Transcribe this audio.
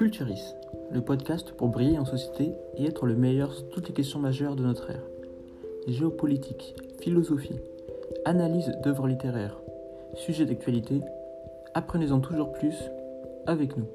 Culturis, le podcast pour briller en société et être le meilleur sur toutes les questions majeures de notre ère. Géopolitique, philosophie, analyse d'œuvres littéraires, sujets d'actualité, apprenez-en toujours plus avec nous.